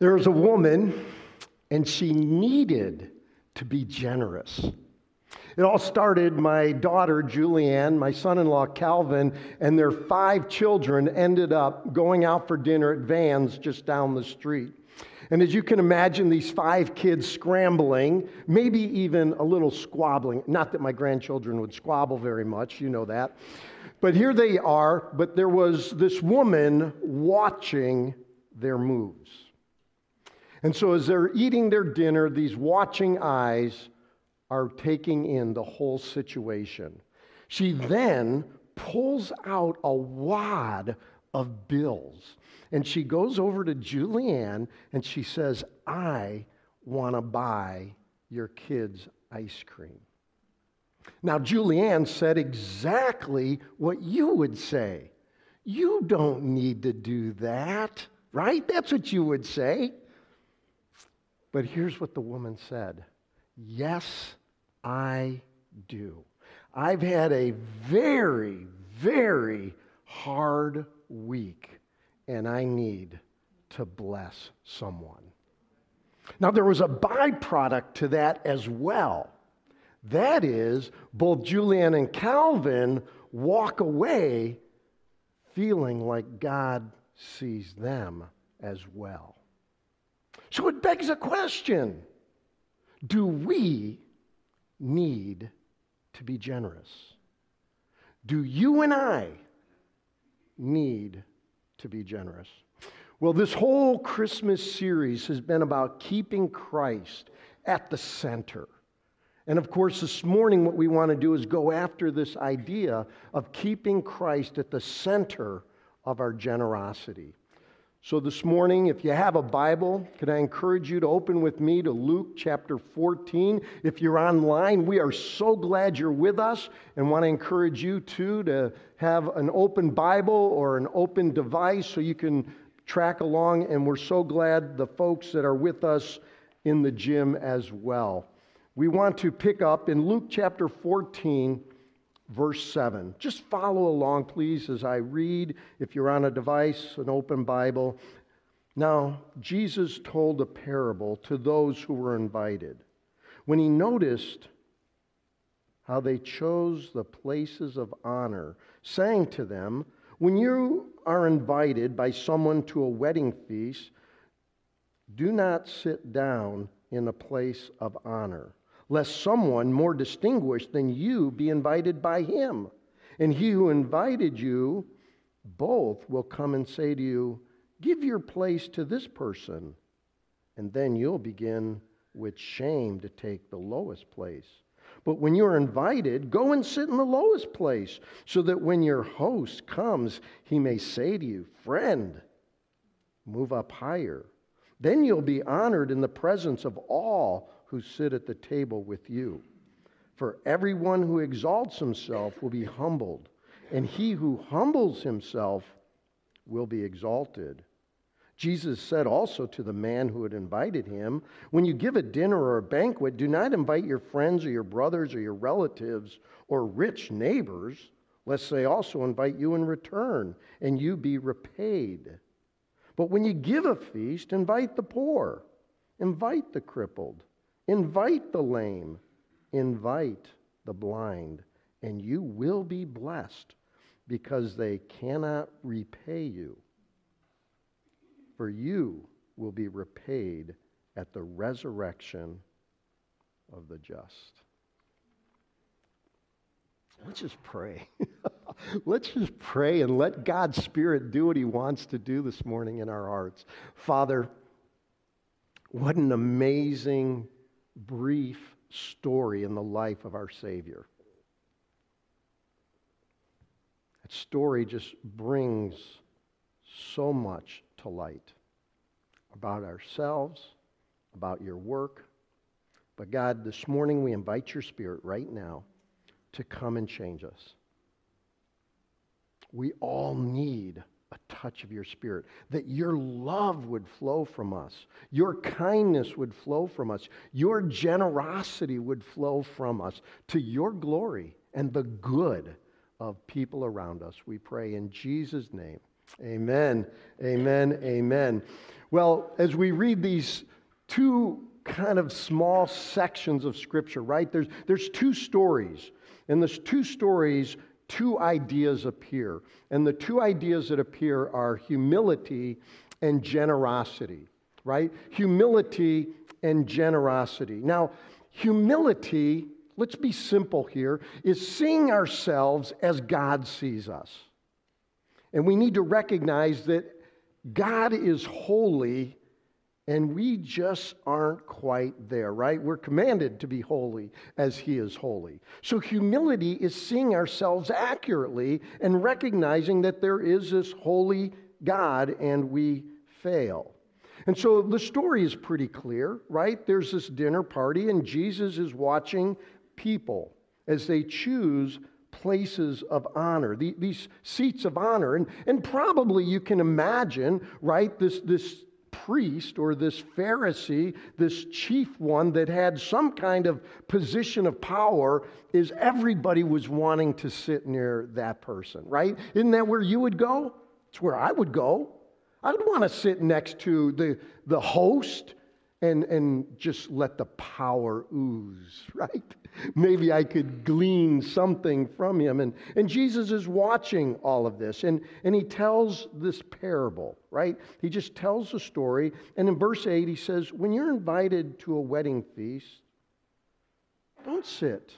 There was a woman, and she needed to be generous. It all started my daughter, Julianne, my son in law, Calvin, and their five children ended up going out for dinner at Vans just down the street. And as you can imagine, these five kids scrambling, maybe even a little squabbling. Not that my grandchildren would squabble very much, you know that. But here they are, but there was this woman watching their moves. And so as they're eating their dinner, these watching eyes are taking in the whole situation. She then pulls out a wad of bills and she goes over to Julianne and she says, I want to buy your kids ice cream. Now, Julianne said exactly what you would say. You don't need to do that, right? That's what you would say. But here's what the woman said Yes, I do. I've had a very, very hard week, and I need to bless someone. Now, there was a byproduct to that as well. That is, both Julianne and Calvin walk away feeling like God sees them as well. So it begs a question Do we need to be generous? Do you and I need to be generous? Well, this whole Christmas series has been about keeping Christ at the center. And of course, this morning, what we want to do is go after this idea of keeping Christ at the center of our generosity. So, this morning, if you have a Bible, can I encourage you to open with me to Luke chapter 14? If you're online, we are so glad you're with us and want to encourage you too to have an open Bible or an open device so you can track along. And we're so glad the folks that are with us in the gym as well. We want to pick up in Luke chapter 14 verse 7. Just follow along, please, as I read. If you're on a device, an open Bible. Now, Jesus told a parable to those who were invited. When he noticed how they chose the places of honor, saying to them, When you are invited by someone to a wedding feast, do not sit down in a place of honor lest someone more distinguished than you be invited by him. And he who invited you both will come and say to you, Give your place to this person. And then you'll begin with shame to take the lowest place. But when you're invited, go and sit in the lowest place, so that when your host comes, he may say to you, Friend, move up higher. Then you'll be honored in the presence of all who sit at the table with you. For everyone who exalts himself will be humbled, and he who humbles himself will be exalted. Jesus said also to the man who had invited him, When you give a dinner or a banquet, do not invite your friends or your brothers or your relatives or rich neighbors, lest they also invite you in return and you be repaid. But when you give a feast, invite the poor, invite the crippled Invite the lame, invite the blind, and you will be blessed because they cannot repay you. For you will be repaid at the resurrection of the just. Let's just pray. Let's just pray and let God's Spirit do what He wants to do this morning in our hearts. Father, what an amazing brief story in the life of our Savior. That story just brings so much to light about ourselves, about your work. But God, this morning we invite your Spirit right now to come and change us. We all need touch of your spirit, that your love would flow from us, your kindness would flow from us, your generosity would flow from us to your glory and the good of people around us. We pray in Jesus' name. Amen. Amen. Amen. Well, as we read these two kind of small sections of Scripture, right? There's, there's two stories. And there's two stories, two ideas appear. And the two ideas that appear are humility and generosity, right? Humility and generosity. Now, humility, let's be simple here, is seeing ourselves as God sees us. And we need to recognize that God is holy and we just aren't quite there, right? We're commanded to be holy as He is holy. So, humility is seeing ourselves accurately and recognizing that there is this holy God and we fail. And so the story is pretty clear, right? There's this dinner party, and Jesus is watching people as they choose places of honor, these seats of honor. And, and probably you can imagine, right, this, this priest or this Pharisee, this chief one that had some kind of position of power, is everybody was wanting to sit near that person, right? Isn't that where you would go? It's where I would go. I would want to sit next to the, the host and, and just let the power ooze, right? Maybe I could glean something from him. And, and Jesus is watching all of this, and, and he tells this parable, right? He just tells the story. And in verse 8, he says, When you're invited to a wedding feast, don't sit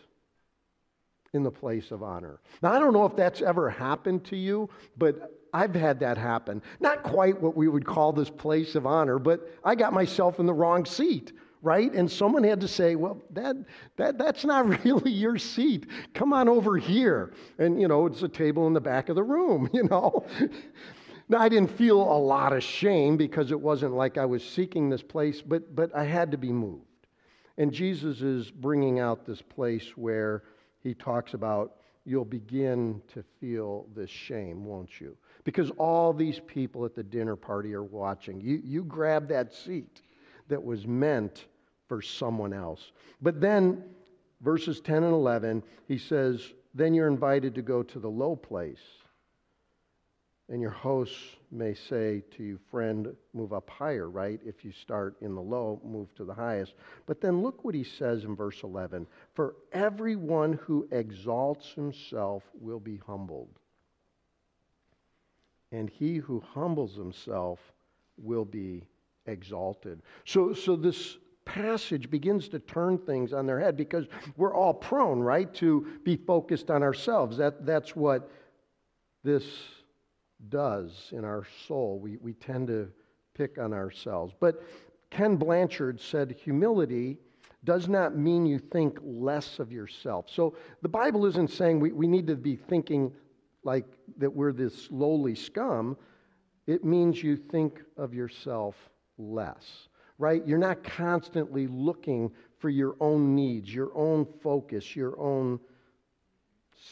in the place of honor. Now, I don't know if that's ever happened to you, but I've had that happen. Not quite what we would call this place of honor, but I got myself in the wrong seat, right? And someone had to say, well, that, that, that's not really your seat. Come on over here. And, you know, it's a table in the back of the room, you know? now, I didn't feel a lot of shame because it wasn't like I was seeking this place, but, but I had to be moved. And Jesus is bringing out this place where he talks about you'll begin to feel this shame, won't you? Because all these people at the dinner party are watching. You, you grab that seat that was meant for someone else. But then, verses 10 and 11, he says, Then you're invited to go to the low place. And your host may say to you, friend, move up higher, right? If you start in the low, move to the highest. But then look what he says in verse 11 For everyone who exalts himself will be humbled and he who humbles himself will be exalted. So, so this passage begins to turn things on their head because we're all prone, right, to be focused on ourselves. That, that's what this does in our soul. We, we tend to pick on ourselves. But Ken Blanchard said humility does not mean you think less of yourself. So the Bible isn't saying we, we need to be thinking like that we're this lowly scum, it means you think of yourself less, right? You're not constantly looking for your own needs, your own focus, your own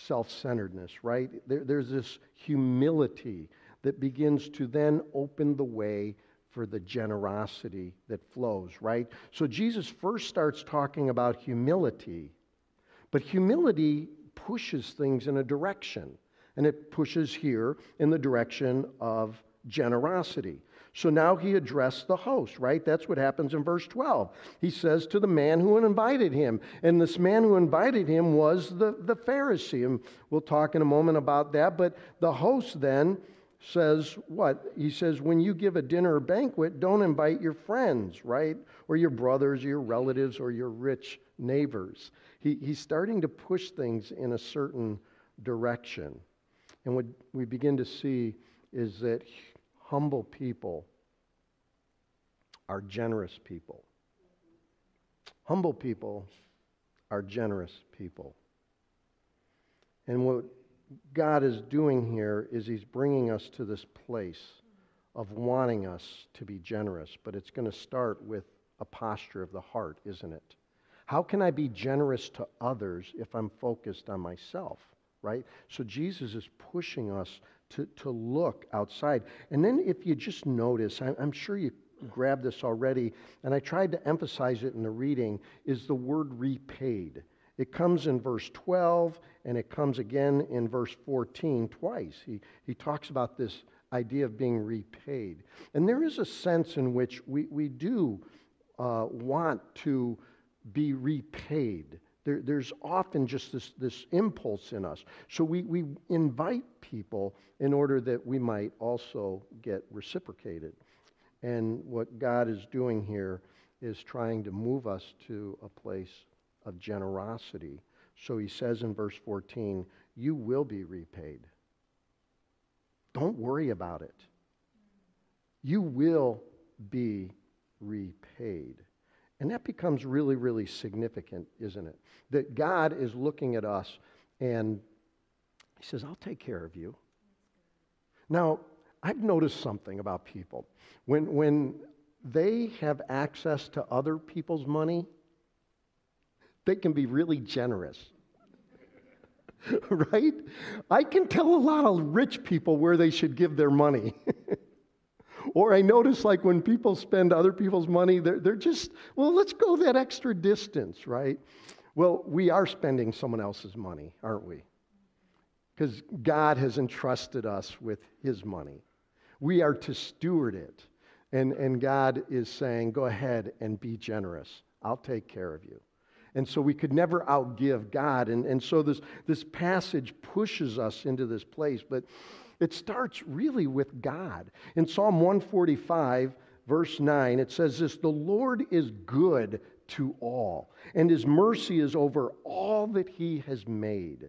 self centeredness, right? There, there's this humility that begins to then open the way for the generosity that flows, right? So Jesus first starts talking about humility, but humility pushes things in a direction and it pushes here in the direction of generosity. So now he addressed the host, right? That's what happens in verse 12. He says to the man who invited him, and this man who invited him was the, the Pharisee. And we'll talk in a moment about that. But the host then says what? He says, when you give a dinner or banquet, don't invite your friends, right? Or your brothers, or your relatives, or your rich neighbors. He, he's starting to push things in a certain direction. And what we begin to see is that humble people are generous people. Humble people are generous people. And what God is doing here is He's bringing us to this place of wanting us to be generous. But it's going to start with a posture of the heart, isn't it? How can I be generous to others if I'm focused on myself? Right? So Jesus is pushing us to, to look outside. And then if you just notice, I'm, I'm sure you grabbed this already, and I tried to emphasize it in the reading, is the word repaid. It comes in verse 12 and it comes again in verse 14 twice. He, he talks about this idea of being repaid. And there is a sense in which we, we do uh, want to be repaid. There, there's often just this, this impulse in us. So we, we invite people in order that we might also get reciprocated. And what God is doing here is trying to move us to a place of generosity. So he says in verse 14, You will be repaid. Don't worry about it. You will be repaid. And that becomes really, really significant, isn't it? That God is looking at us and He says, I'll take care of you. Now, I've noticed something about people. When, when they have access to other people's money, they can be really generous. right? I can tell a lot of rich people where they should give their money. or I notice, like, when people spend other people's money, they're, they're just, well, let's go that extra distance, right? Well, we are spending someone else's money, aren't we? Because God has entrusted us with His money. We are to steward it. And, and God is saying, go ahead and be generous. I'll take care of you. And so we could never outgive God. And, and so this, this passage pushes us into this place. But it starts really with God. In Psalm 145, verse 9, it says this The Lord is good to all, and his mercy is over all that he has made.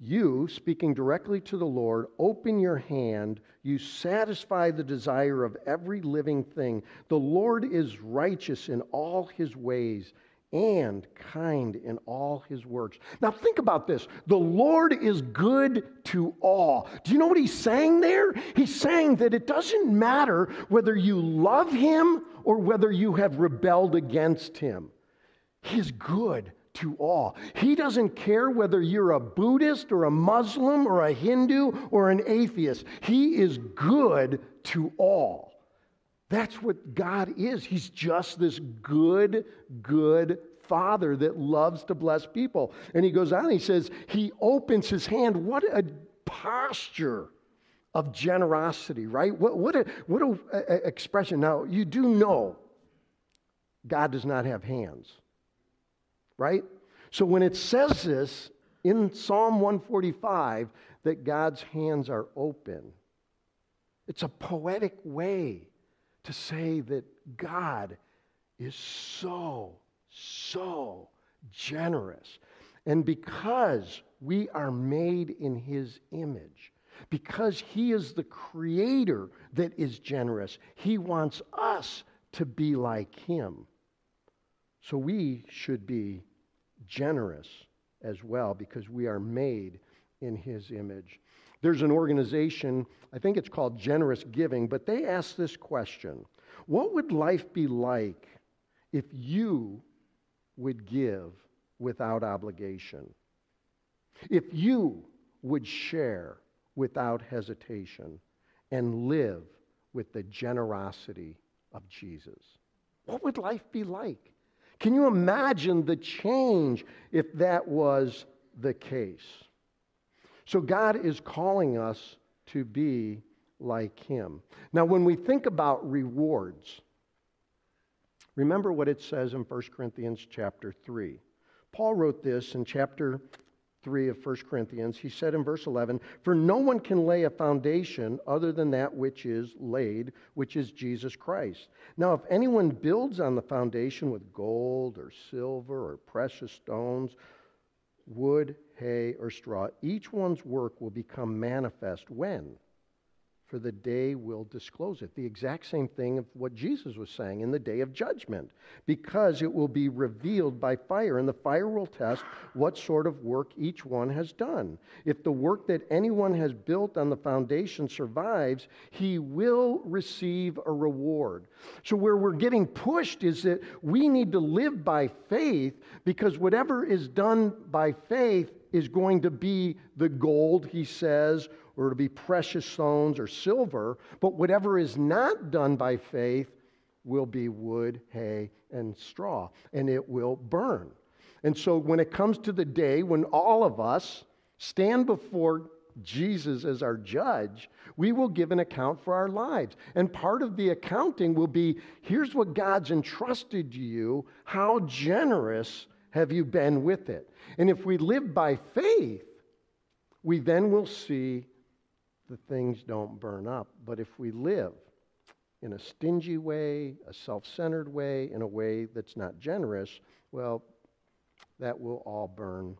You, speaking directly to the Lord, open your hand. You satisfy the desire of every living thing. The Lord is righteous in all his ways and kind in all his works. Now, think about this. The Lord is good to all. Do you know what he's saying there? He's saying that it doesn't matter whether you love him or whether you have rebelled against him. He's good to all. He doesn't care whether you're a Buddhist or a Muslim or a Hindu or an atheist. He is good to all. That's what God is. He's just this good, good father that loves to bless people. And he goes on, he says, He opens his hand. What a posture of generosity, right? What, what, a, what a, a expression. Now, you do know God does not have hands, right? So when it says this in Psalm 145 that God's hands are open, it's a poetic way to say that God is so, so generous. And because we are made in his image, because he is the creator that is generous, he wants us to be like him. So we should be generous as well because we are made in his image. There's an organization, I think it's called Generous Giving, but they ask this question What would life be like if you would give without obligation? If you would share without hesitation and live with the generosity of Jesus? What would life be like? Can you imagine the change if that was the case? So God is calling us to be like Him. Now, when we think about rewards, remember what it says in 1 Corinthians chapter 3. Paul wrote this in chapter 3 of 1 Corinthians. He said in verse 11, For no one can lay a foundation other than that which is laid, which is Jesus Christ. Now, if anyone builds on the foundation with gold or silver or precious stones, wood, hay, or straw, each one's work will become manifest when? For the day will disclose it. The exact same thing of what Jesus was saying in the day of judgment, because it will be revealed by fire, and the fire will test what sort of work each one has done. If the work that anyone has built on the foundation survives, he will receive a reward. So, where we're getting pushed is that we need to live by faith, because whatever is done by faith is going to be the gold, he says, or to be precious stones or silver, but whatever is not done by faith will be wood, hay, and straw, and it will burn. And so when it comes to the day when all of us stand before Jesus as our judge, we will give an account for our lives. And part of the accounting will be here's what God's entrusted to you. How generous have you been with it? And if we live by faith, we then will see the things don't burn up. But if we live in a stingy way, a self centered way, in a way that's not generous, well, that will all burn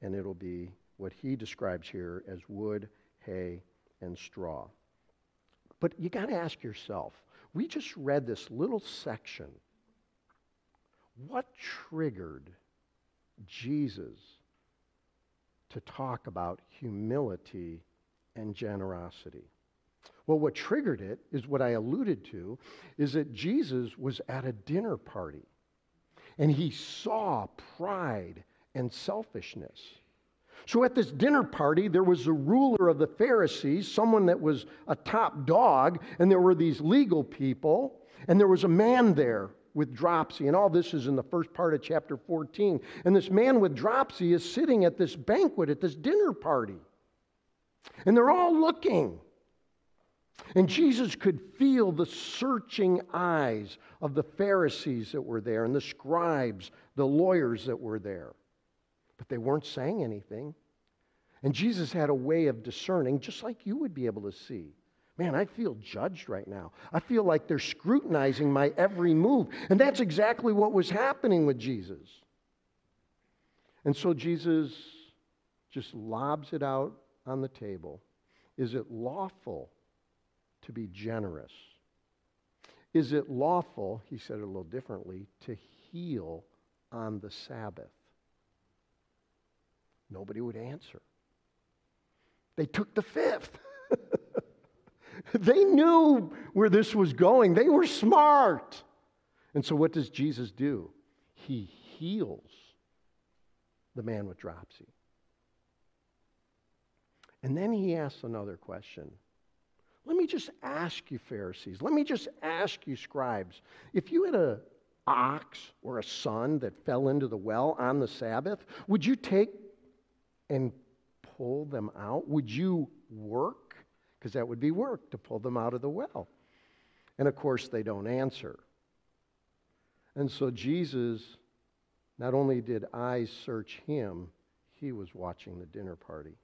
and it'll be what he describes here as wood, hay, and straw. But you got to ask yourself we just read this little section. What triggered Jesus to talk about humility and generosity? Well, what triggered it is what I alluded to is that Jesus was at a dinner party and he saw pride and selfishness. So at this dinner party, there was a ruler of the Pharisees, someone that was a top dog, and there were these legal people, and there was a man there with dropsy. And all this is in the first part of chapter 14. And this man with dropsy is sitting at this banquet, at this dinner party. And they're all looking. And Jesus could feel the searching eyes of the Pharisees that were there and the scribes, the lawyers that were there but they weren't saying anything. And Jesus had a way of discerning, just like you would be able to see. Man, I feel judged right now. I feel like they're scrutinizing my every move. And that's exactly what was happening with Jesus. And so Jesus just lobs it out on the table. Is it lawful to be generous? Is it lawful, he said it a little differently, to heal on the Sabbath? Nobody would answer. They took the fifth. they knew where this was going, they were smart. And so, what does Jesus do? He heals the man with dropsy. And then he asks another question. Let me just ask you, Pharisees, let me just ask you, scribes, if you had a ox or a son that fell into the well on the Sabbath, would you take and pull them out? Would you work? Because that would be work to pull them out of the well. And of course, they don't answer. And so Jesus, not only did eyes search him, he was watching the dinner party.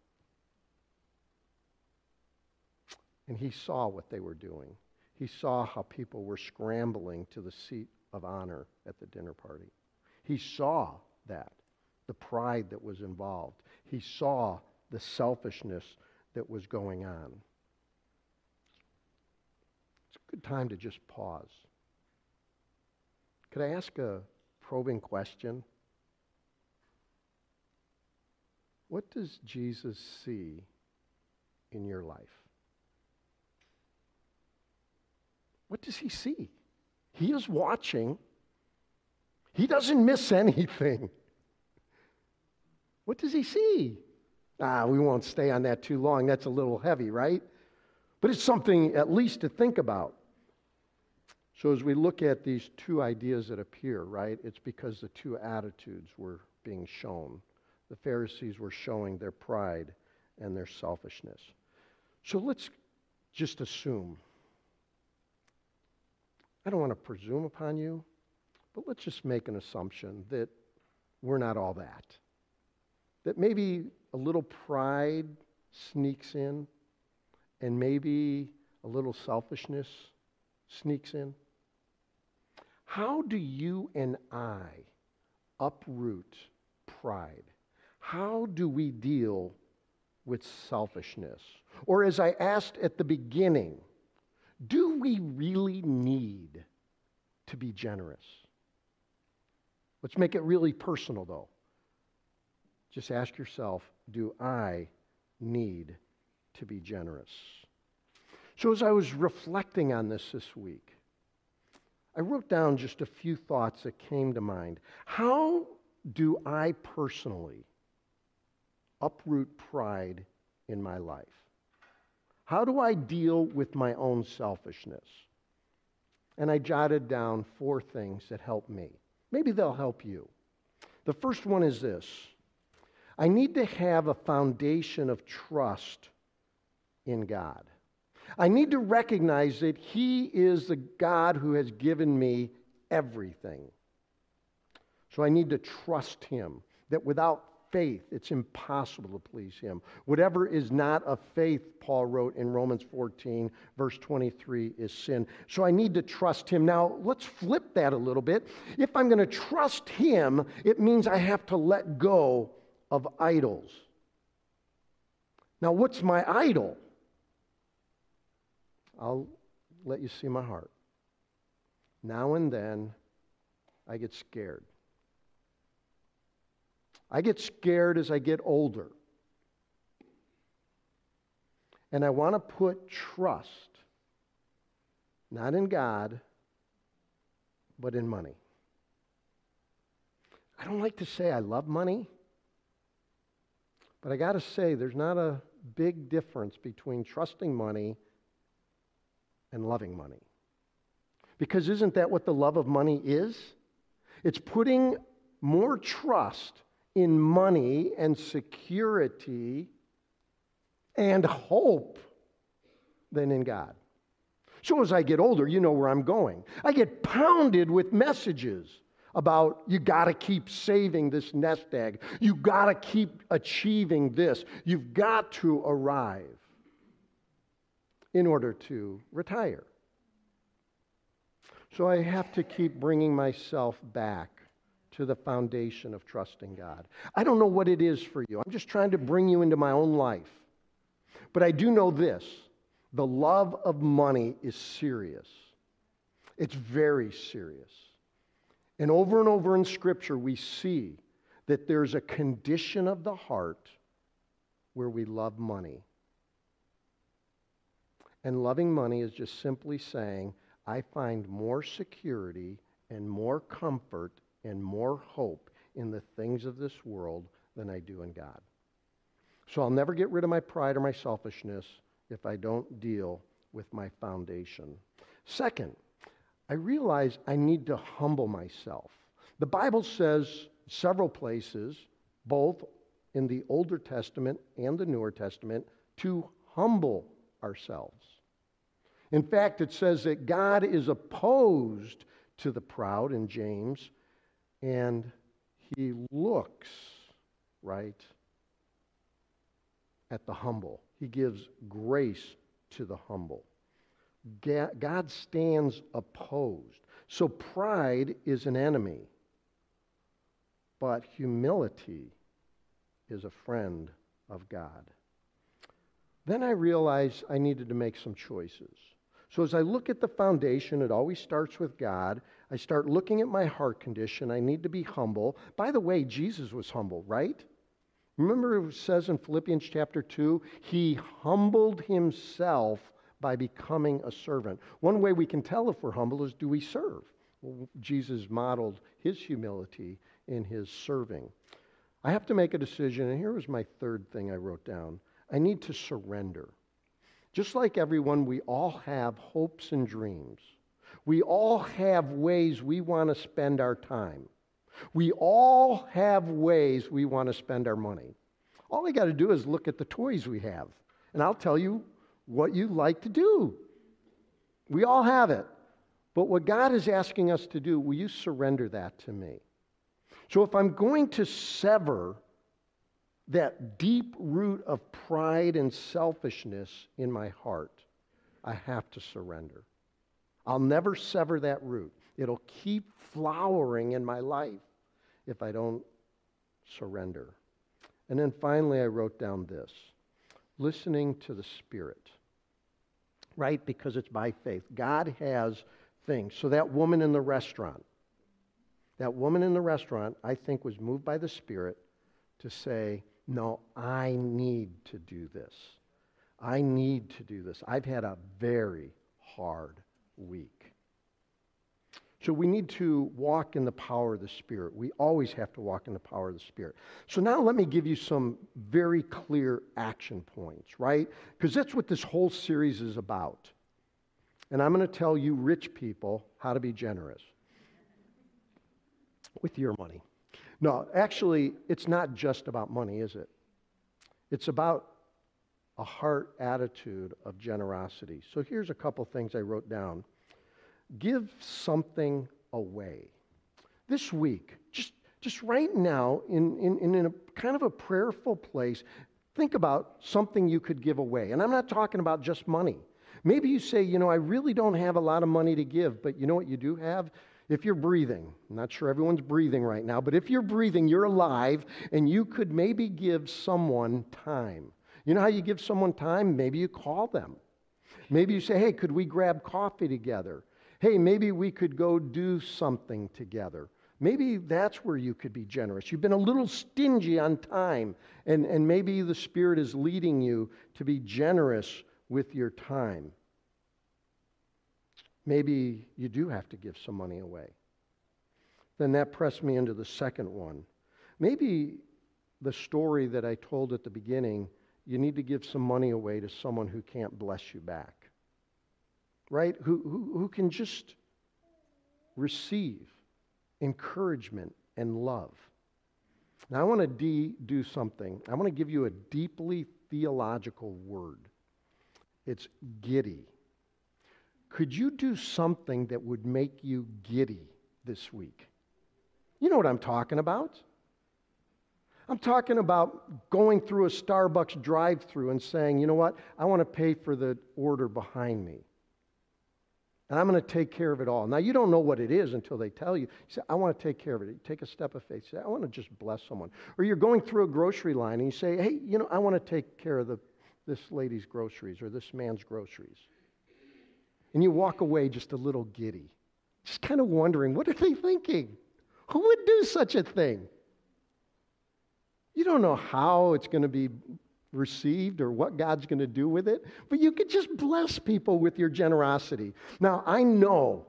And he saw what they were doing. He saw how people were scrambling to the seat of honor at the dinner party. He saw that, the pride that was involved. He saw the selfishness that was going on. Good time to just pause. Could I ask a probing question? What does Jesus see in your life? What does he see? He is watching. He doesn't miss anything. What does he see? Ah, we won't stay on that too long. That's a little heavy, right? But it's something at least to think about. So, as we look at these two ideas that appear, right, it's because the two attitudes were being shown. The Pharisees were showing their pride and their selfishness. So, let's just assume. I don't want to presume upon you, but let's just make an assumption that we're not all that that maybe a little pride sneaks in and maybe a little selfishness sneaks in? How do you and I uproot pride? How do we deal with selfishness? Or, as I asked at the beginning, do we really need to be generous? Let's make it really personal, though. Just ask yourself do I need to be generous? So, as I was reflecting on this this week, I wrote down just a few thoughts that came to mind. How do I personally uproot pride in my life? How do I deal with my own selfishness? And I jotted down four things that help me. Maybe they'll help you. The first one is this I need to have a foundation of trust in God. I need to recognize that He is the God who has given me everything. So I need to trust Him, that without faith, it's impossible to please Him. Whatever is not of faith, Paul wrote in Romans 14, verse 23, is sin. So I need to trust Him. Now, let's flip that a little bit. If I'm going to trust Him, it means I have to let go of idols. Now, what's my idol? I'll let you see my heart. Now and then, I get scared. I get scared as I get older. And I want to put trust not in God, but in money. I don't like to say I love money, but I got to say there's not a big difference between trusting money and loving money. Because isn't that what the love of money is? It's putting more trust in money and security and hope than in God. So as I get older, you know where I'm going. I get pounded with messages about you got to keep saving this nest egg. You got to keep achieving this. You've got to arrive in order to retire. So I have to keep bringing myself back to the foundation of trusting God. I don't know what it is for you. I'm just trying to bring you into my own life. But I do know this the love of money is serious, it's very serious. And over and over in Scripture, we see that there's a condition of the heart where we love money. And loving money is just simply saying, I find more security and more comfort and more hope in the things of this world than I do in God. So I'll never get rid of my pride or my selfishness if I don't deal with my foundation. Second, I realize I need to humble myself. The Bible says several places, both in the Older Testament and the Newer Testament, to humble ourselves. In fact, it says that God is opposed to the proud in James, and he looks, right, at the humble. He gives grace to the humble. God stands opposed. So pride is an enemy, but humility is a friend of God. Then I realized I needed to make some choices. So as I look at the foundation, it always starts with God. I start looking at my heart condition. I need to be humble. By the way, Jesus was humble, right? Remember it says in Philippians chapter 2, he humbled himself by becoming a servant. One way we can tell if we're humble is do we serve? Well, Jesus modeled his humility in his serving. I have to make a decision, and here was my third thing I wrote down. I need to surrender. Just like everyone, we all have hopes and dreams. We all have ways we want to spend our time. We all have ways we want to spend our money. All we got to do is look at the toys we have, and I'll tell you what you like to do. We all have it. But what God is asking us to do, will you surrender that to me? So if I'm going to sever that deep root of pride and selfishness in my heart, I have to surrender. I'll never sever that root. It'll keep flowering in my life if I don't surrender. And then finally, I wrote down this listening to the Spirit, right? Because it's by faith. God has things. So that woman in the restaurant, that woman in the restaurant, I think, was moved by the Spirit to say, no, I need to do this. I need to do this. I've had a very hard week. So we need to walk in the power of the Spirit. We always have to walk in the power of the Spirit. So now let me give you some very clear action points, right? Because that's what this whole series is about. And I'm going to tell you, rich people, how to be generous with your money. No, actually, it's not just about money, is it? It's about a heart attitude of generosity. So here's a couple things I wrote down. Give something away. This week, just, just right now, in, in, in a kind of a prayerful place, think about something you could give away. And I'm not talking about just money. Maybe you say, you know, I really don't have a lot of money to give, but you know what you do have? If you're breathing, I'm not sure everyone's breathing right now, but if you're breathing, you're alive, and you could maybe give someone time. You know how you give someone time? Maybe you call them. Maybe you say, hey, could we grab coffee together? Hey, maybe we could go do something together. Maybe that's where you could be generous. You've been a little stingy on time, and, and maybe the Spirit is leading you to be generous with your time. Maybe you do have to give some money away. Then that pressed me into the second one. Maybe the story that I told at the beginning, you need to give some money away to someone who can't bless you back, right? Who, who, who can just receive encouragement and love. Now, I want to de- do something. I want to give you a deeply theological word. It's giddy. Could you do something that would make you giddy this week? You know what I'm talking about. I'm talking about going through a Starbucks drive through and saying, you know what, I want to pay for the order behind me. And I'm going to take care of it all. Now, you don't know what it is until they tell you. You say, I want to take care of it. You take a step of faith. You say, I want to just bless someone. Or you're going through a grocery line and you say, hey, you know, I want to take care of the, this lady's groceries or this man's groceries and you walk away just a little giddy, just kind of wondering, what are they thinking? Who would do such a thing? You don't know how it's going to be received or what God's going to do with it, but you could just bless people with your generosity. Now, I know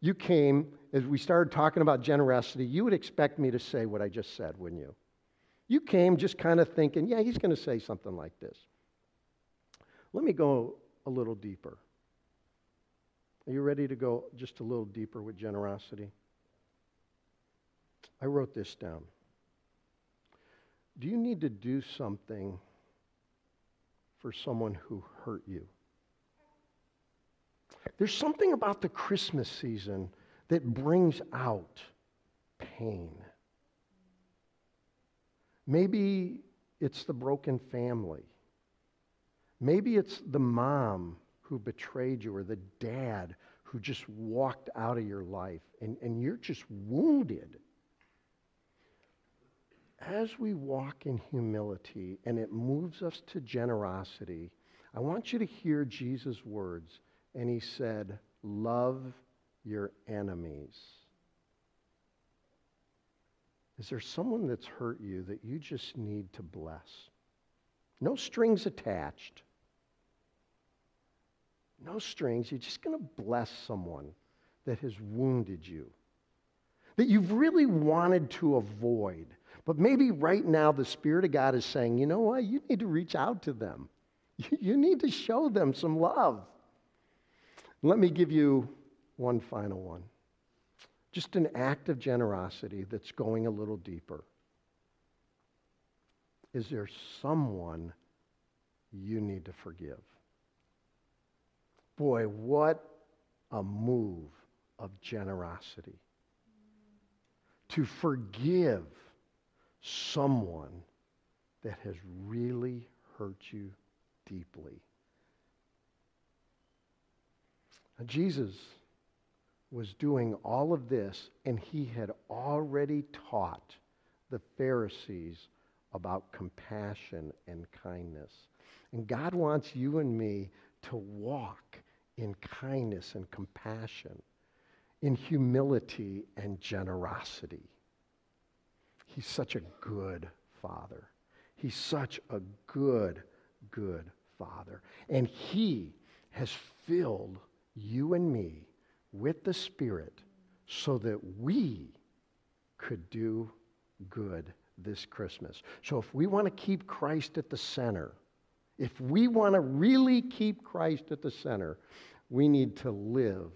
you came, as we started talking about generosity, you would expect me to say what I just said, wouldn't you? You came just kind of thinking, yeah, he's going to say something like this. Let me go a little deeper. Are you ready to go just a little deeper with generosity? I wrote this down. Do you need to do something for someone who hurt you? There's something about the Christmas season that brings out pain. Maybe it's the broken family. Maybe it's the mom who betrayed you or the dad who just walked out of your life and, and you're just wounded. As we walk in humility and it moves us to generosity, I want you to hear Jesus' words. And he said, Love your enemies. Is there someone that's hurt you that you just need to bless? No strings attached. No strings. You're just going to bless someone that has wounded you, that you've really wanted to avoid. But maybe right now the Spirit of God is saying, you know what? You need to reach out to them. You need to show them some love. Let me give you one final one. Just an act of generosity that's going a little deeper. Is there someone you need to forgive? Boy, what a move of generosity. To forgive someone that has really hurt you deeply. Now, Jesus was doing all of this, and he had already taught the Pharisees about compassion and kindness. And God wants you and me to walk in kindness and compassion, in humility and generosity. He's such a good father. He's such a good, good father. And he has filled you and me with the Spirit so that we could do good this Christmas. So if we want to keep Christ at the center, if we want to really keep Christ at the center, we need to live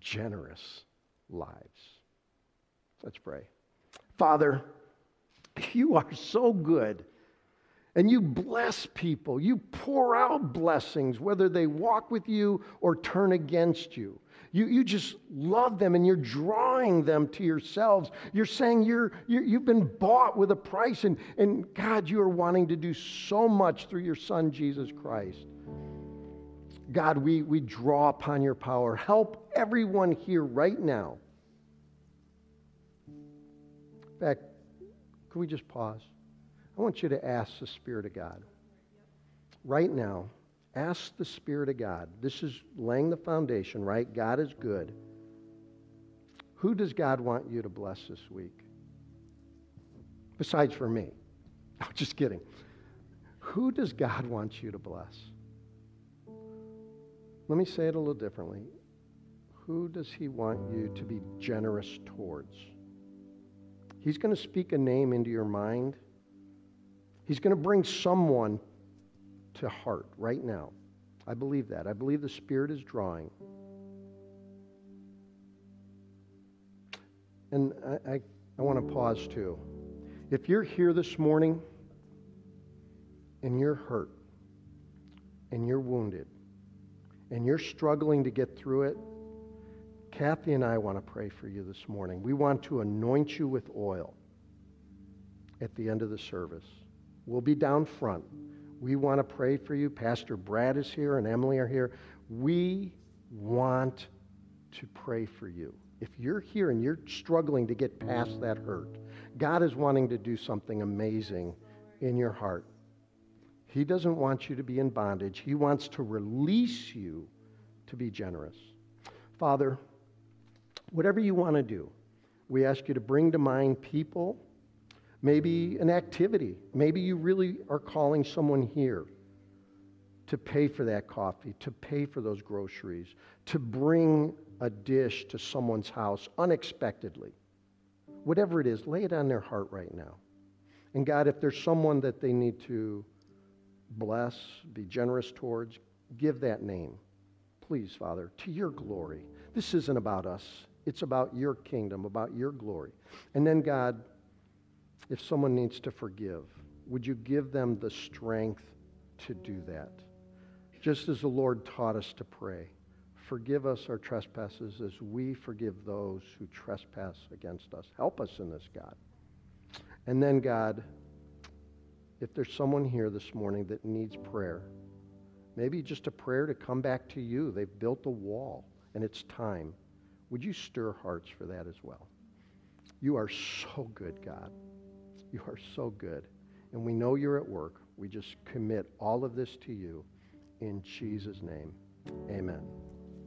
generous lives. Let's pray. Father, you are so good. And you bless people. You pour out blessings, whether they walk with you or turn against you. You, you just love them and you're drawing them to yourselves. You're saying you're, you you've been bought with a price, and, and God, you are wanting to do so much through your Son, Jesus Christ. God, we, we draw upon your power. Help everyone here right now. In fact, can we just pause? I want you to ask the Spirit of God. Right now, ask the Spirit of God. This is laying the foundation, right? God is good. Who does God want you to bless this week? Besides for me. No, just kidding. Who does God want you to bless? Let me say it a little differently. Who does he want you to be generous towards? He's going to speak a name into your mind. He's going to bring someone to heart right now. I believe that. I believe the Spirit is drawing. And I, I, I want to pause too. If you're here this morning and you're hurt and you're wounded and you're struggling to get through it, Kathy and I want to pray for you this morning. We want to anoint you with oil at the end of the service. We'll be down front. We want to pray for you. Pastor Brad is here and Emily are here. We want to pray for you. If you're here and you're struggling to get past that hurt, God is wanting to do something amazing in your heart. He doesn't want you to be in bondage. He wants to release you to be generous. Father, whatever you want to do, we ask you to bring to mind people, maybe an activity. Maybe you really are calling someone here to pay for that coffee, to pay for those groceries, to bring a dish to someone's house unexpectedly. Whatever it is, lay it on their heart right now. And God, if there's someone that they need to bless, be generous towards, give that name. Please, Father, to your glory. This isn't about us, it's about your kingdom, about your glory. And then, God, if someone needs to forgive, would you give them the strength to do that? Just as the Lord taught us to pray. Forgive us our trespasses as we forgive those who trespass against us. Help us in this, God. And then, God, if there's someone here this morning that needs prayer, maybe just a prayer to come back to you. They've built a wall and it's time. Would you stir hearts for that as well? You are so good, God. You are so good. And we know you're at work. We just commit all of this to you in Jesus' name. Amen.